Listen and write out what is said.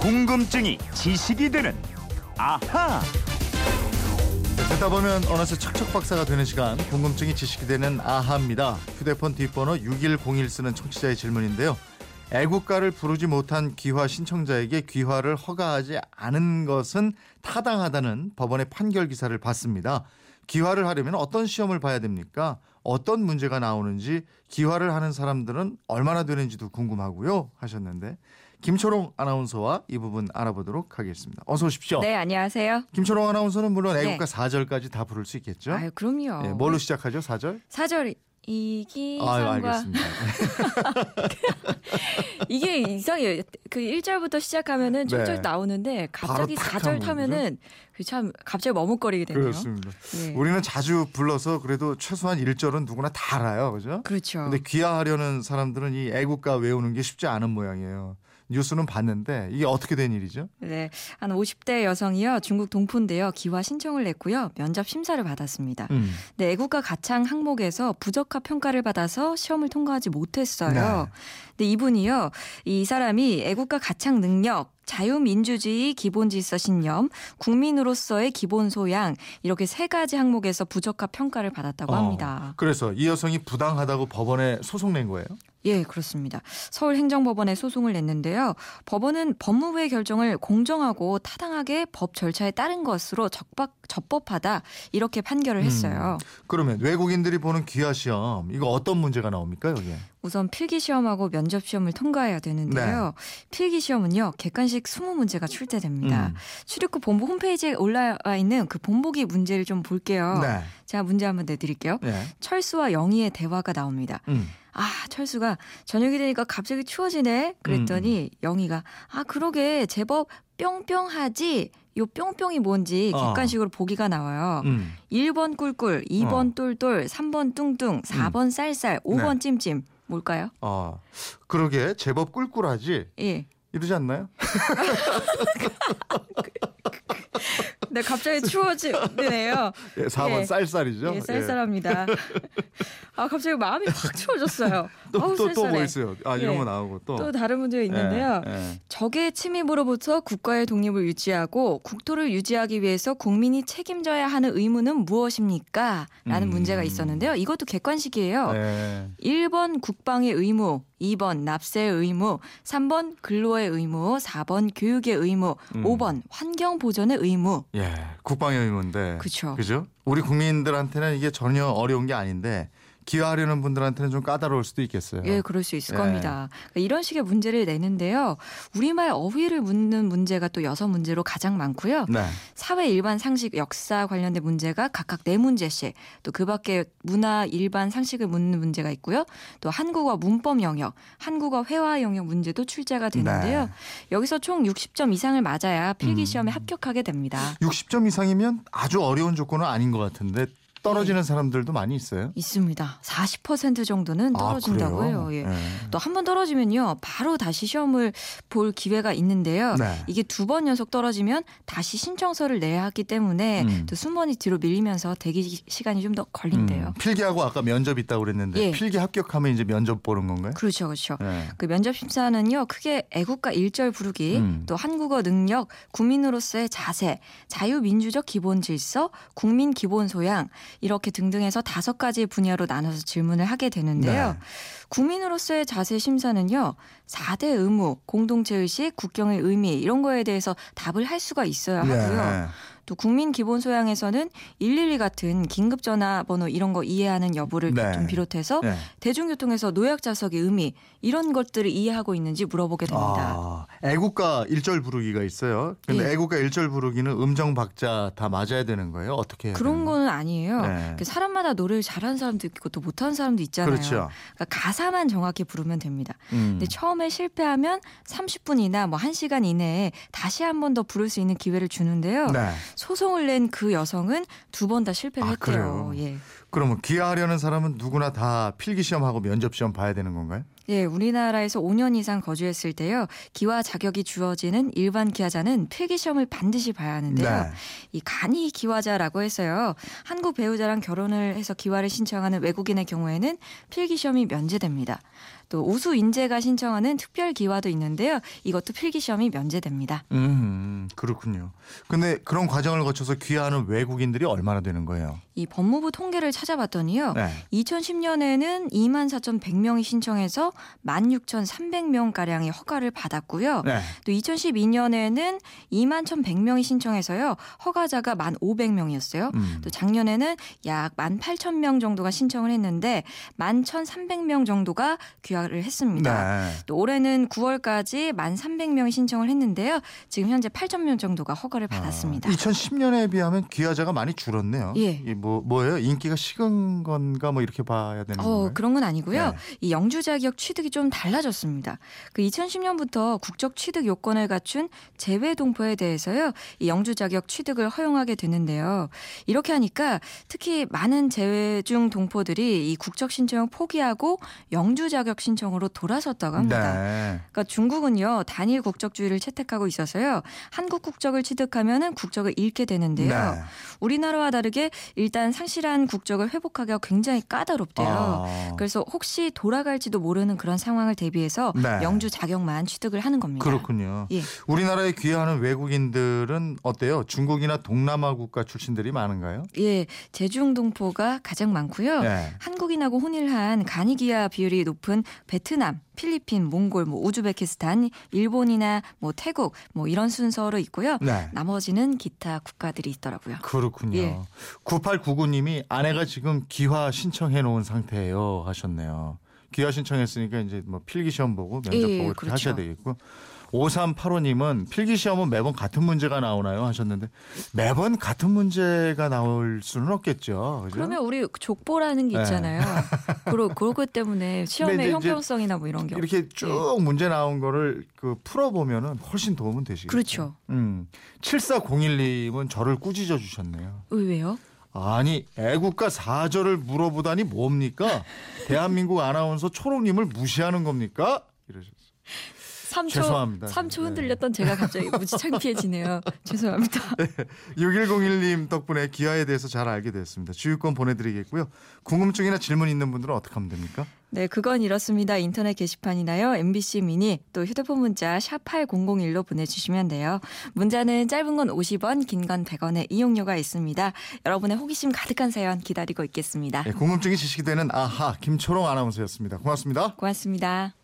궁금증이 지식이 되는 아하. 듣다 보면 어느새 척척 박사가 되는 시간 궁금증이 지식이 되는 아하입니다. 휴대폰 뒷번호 6101 쓰는 청취자의 질문인데요. 애국가를 부르지 못한 귀화 신청자에게 귀화를 허가하지 않은 것은 타당하다는 법원의 판결 기사를 봤습니다. 귀화를 하려면 어떤 시험을 봐야 됩니까? 어떤 문제가 나오는지 귀화를 하는 사람들은 얼마나 되는지도 궁금하고요 하셨는데 김초롱 아나운서와 이 부분 알아보도록 하겠습니다. 어서 오십시오. 네, 안녕하세요. 김초롱 아나운서는 물론 네. 애국가 사 4절까지 다 부를 수 있겠죠? 아유, 그럼요. 예, 뭘로 시작하죠? 4절? 사절 아유, 이기상과 알겠습니다. 이게 이상해요. 그 1절부터 시작하면은 네. 쭉쭉 나오는데 갑자기 바로 탁 4절 하면 타면은 그 참 갑자기 머뭇거리게 되네요. 그렇습니다. 네. 우리는 자주 불러서 그래도 최소한 1절은 누구나 다 알아요. 그죠? 그렇죠. 근데 귀화하려는 사람들은 이 애국가 외우는 게 쉽지 않은 모양이에요. 뉴스는 봤는데 이게 어떻게 된 일이죠? 네. 한 50대 여성이요. 중국 동포인데요. 기화 신청을 냈고요. 면접 심사를 받았습니다. 음. 네, 애국가 가창 항목에서 부적합 평가를 받아서 시험을 통과하지 못했어요. 네. 근데 이분이요, 이 사람이 애국가 가창 능력, 자유민주주의 기본 질서 신념, 국민으로서의 기본 소양 이렇게 세 가지 항목에서 부적합 평가를 받았다고 어, 합니다. 그래서 이 여성이 부당하다고 법원에 소송 낸 거예요? 예, 그렇습니다. 서울행정법원에 소송을 냈는데요. 법원은 법무부의 결정을 공정하고 타당하게 법 절차에 따른 것으로 적법, 적법하다 이렇게 판결을 했어요. 그러면 외국인들이 보는 귀화 시험 이거 어떤 문제가 나옵니까 여기에? 우선 필기 시험하고 면접 시험을 통과해야 되는데요. 필기 시험은요. 객관식 20문제가 출제됩니다. 음. 출입구 본부 홈페이지에 올라와 있는 그 본보기 문제를 좀 볼게요. 네. 제가 문제 한번 내드릴게요. 네. 철수와 영희의 대화가 나옵니다. 음. 아, 철수가 저녁이 되니까 갑자기 추워지네. 그랬더니 영희가 아, 그러게 제법 뿅뿅하지. 요 뿅뿅이 뭔지 어. 객관식으로 보기가 나와요. 음. 1번 꿀꿀, 2번 어. 똘똘, 3번 뚱뚱, 4번 쌀쌀, 5번 찜찜. 뭘까요? 아 그러게 제법 꿀꿀하지 예. 이러지 않나요? 네, 갑자기 추워지네요. 예, 4번 예. 쌀쌀이죠. 예, 쌀쌀합니다. 아, 갑자기 마음이 확 추워졌어요. 아우, 또또 또뭐 쌀쌀해. 있어요? 아 이런 예. 거 나오고 또. 또 다른 문제가 있는데요. 예, 예. 적의 침입으로부터 국가의 독립을 유지하고 국토를 유지하기 위해서 국민이 책임져야 하는 의무는 무엇입니까? 라는 음. 문제가 있었는데요. 이것도 객관식이에요. 예. 1번 국방의 의무, 2번 납세의 의무, 3번 근로의 의무, 4번 교육의 의무, 음. 5번 환경 보존의 의무. 예, 국방의 의무인데. 그쵸. 그죠? 우리 국민들한테는 이게 전혀 어려운 게 아닌데 기여하려는 분들한테는 좀 까다로울 수도 있겠어요. 예, 그럴 수 있을 예. 겁니다. 그러니까 이런 식의 문제를 내는데요. 우리말 어휘를 묻는 문제가 또 여섯 문제로 가장 많고요. 네. 사회 일반 상식 역사 관련된 문제가 각각 네 문제씩 또 그 밖에 문화 일반 상식을 묻는 문제가 있고요. 또 한국어 문법 영역, 한국어 회화 영역 문제도 출제가 되는데요. 네. 여기서 총 60점 이상을 맞아야 필기 음. 시험에 합격하게 됩니다. 60점 이상이면 아주 어려운 조건은 아닌 것 같은데 떨어지는 사람들도 많이 있어요. 있습니다. 40% 정도는 떨어진다고 아, 해요. 예. 예. 또한 번 떨어지면요. 바로 다시 시험을 볼 기회가 있는데요. 네. 이게 두 번 연속 떨어지면 다시 신청서를 내야 하기 때문에 음. 또 순번이 뒤로 밀리면서 대기 시- 시간이 좀 더 걸린대요. 음, 필기하고 아까 면접 있다고 그랬는데 예. 필기 합격하면 이제 면접 보는 건가요? 그렇죠, 그렇죠. 예. 그 면접 심사는요, 크게 애국가 일절 부르기, 음. 또 한국어 능력, 국민으로서의 자세, 자유민주적 기본 질서, 국민 기본 소양, 이렇게 등등해서 다섯 가지 분야로 나눠서 질문을 하게 되는데요. 네. 국민으로서의 자세 심사는요, 4대 의무, 공동체 의식, 국경의 의미, 이런 거에 대해서 답을 할 수가 있어야 하고요. 예. 또 국민 기본 소양에서는 112 같은 긴급 전화 번호 이런 거 이해하는 여부를 네. 좀 비롯해서 예. 대중교통에서 노약 좌석의 의미 이런 것들을 이해하고 있는지 물어보게 됩니다. 아, 애국가 일절 부르기가 있어요. 근데 예. 애국가 일절 부르기는 음정 박자 다 맞아야 되는 거예요? 어떻게 그런 거는 아니에요. 네. 그 사람마다 노래를 잘하는 사람도 있고 또 못하는 사람도 있잖아요. 그렇죠. 그러니까 가사만 정확히 부르면 됩니다. 음. 근데 처음에 실패하면 30분이나 뭐 1시간 이내에 다시 한 번 더 부를 수 있는 기회를 주는데요. 네. 소송을 낸 그 여성은 두 번 다 실패를 아, 했대요. 그래요? 예. 그러면 귀화하려는 사람은 누구나 다 필기 시험하고 면접 시험 봐야 되는 건가요? 예, 우리나라에서 5년 이상 거주했을 때요. 기화 자격이 주어지는 일반 기화자는 필기 시험을 반드시 봐야 하는데요. 네. 이 간이 기화자라고 해서요. 한국 배우자랑 결혼을 해서 기화를 신청하는 외국인의 경우에는 필기 시험이 면제됩니다. 또 우수 인재가 신청하는 특별 기화도 있는데요. 이것도 필기 시험이 면제됩니다. 음, 그렇군요. 근데 그런 과정을 거쳐서 귀화하는 외국인들이 얼마나 되는 거예요? 이 법무부 통계를 찾아봤더니요. 네. 2010년에는 24,100명이 신청해서 16,300명 가량의 허가를 받았고요. 네. 또 2012년에는 21,100명이 신청해서요. 허가자가 1,500명이었어요. 음. 또 작년에는 약 18,000명 정도가 신청을 했는데 11,300명 정도가 귀화 를 했습니다. 네. 또 올해는 9월까지 1,300명이 신청을 했는데요. 지금 현재 8,000명 정도가 허가를 받았습니다. 아, 2010년에 비하면 귀화자가 많이 줄었네요. 예. 이뭐 뭐예요? 인기가 식은 건가 뭐 이렇게 봐야 되는 어, 건가요? 그런 건 아니고요. 네. 이 영주 자격 취득이 좀 달라졌습니다. 그 2010년부터 국적 취득 요건을 갖춘 재외 동포에 대해서요. 이 영주 자격 취득을 허용하게 되는데요. 이렇게 하니까 특히 많은 재외중 동포들이 이 국적 신청을 포기하고 영주 자격 신청으로 돌아섰다고 합니다. 네. 그러니까 중국은요 단일 국적주의를 채택하고 있어서요 한국 국적을 취득하면은 국적을 잃게 되는데요 네. 우리나라와 다르게 일단 상실한 국적을 회복하기가 굉장히 까다롭대요. 아. 그래서 혹시 돌아갈지도 모르는 그런 상황을 대비해서 네. 영주 자격만 취득을 하는 겁니다. 그렇군요. 예. 우리나라에 귀화하는 외국인들은 어때요? 중국이나 동남아 국가 출신들이 많은가요? 예, 제중 동포가 가장 많고요. 네. 한국인하고 혼일한 간이기아 비율이 높은 베트남, 필리핀, 몽골, 뭐 우즈베키스탄, 일본이나 뭐 태국 뭐 이런 순서로 있고요. 네. 나머지는 기타 국가들이 있더라고요. 그렇군요. 예. 9899님이 아내가 지금 기화 신청해 놓은 상태예요 하셨네요. 기화 신청했으니까 이제 뭐 필기 시험 보고 면접 예, 보고 이렇게 그렇죠. 하셔야 되겠고. 5385님은 필기 시험은 매번 같은 문제가 나오나요 하셨는데 매번 같은 문제가 나올 수는 없겠죠. 그죠? 그러면 우리 족보라는 게 네. 있잖아요. 그러 그러기 때문에 시험의 형평성이나 뭐 이런 게 이렇게 쭉 문제 나온 거를 그 풀어 보면은 훨씬 도움은 되시겠죠. 그렇죠. 음. 7401님은 저를 꾸짖어 주셨네요. 의외요? 아니 애국가 사절을 물어보다니 뭡니까? 대한민국 아나운서 초롱님을 무시하는 겁니까? 이러셨어요. 3초 죄송합니다. 3초 네. 흔들렸던 제가 갑자기 무지 창피해지네요. 죄송합니다. 6101님 덕분에 기아에 대해서 잘 알게 됐습니다. 주유권 보내드리겠고요. 궁금증이나 질문 있는 분들은 어떻게 하면 됩니까? 네, 그건 이렇습니다. 인터넷 게시판이나요. MBC 미니 또 휴대폰 문자 샵 8001로 보내주시면 돼요. 문자는 짧은 건 50원, 긴 건 100원의 이용료가 있습니다. 여러분의 호기심 가득한 사연 기다리고 있겠습니다. 네, 궁금증이 지식이 되는 아하 김초롱 아나운서였습니다. 고맙습니다. 고맙습니다.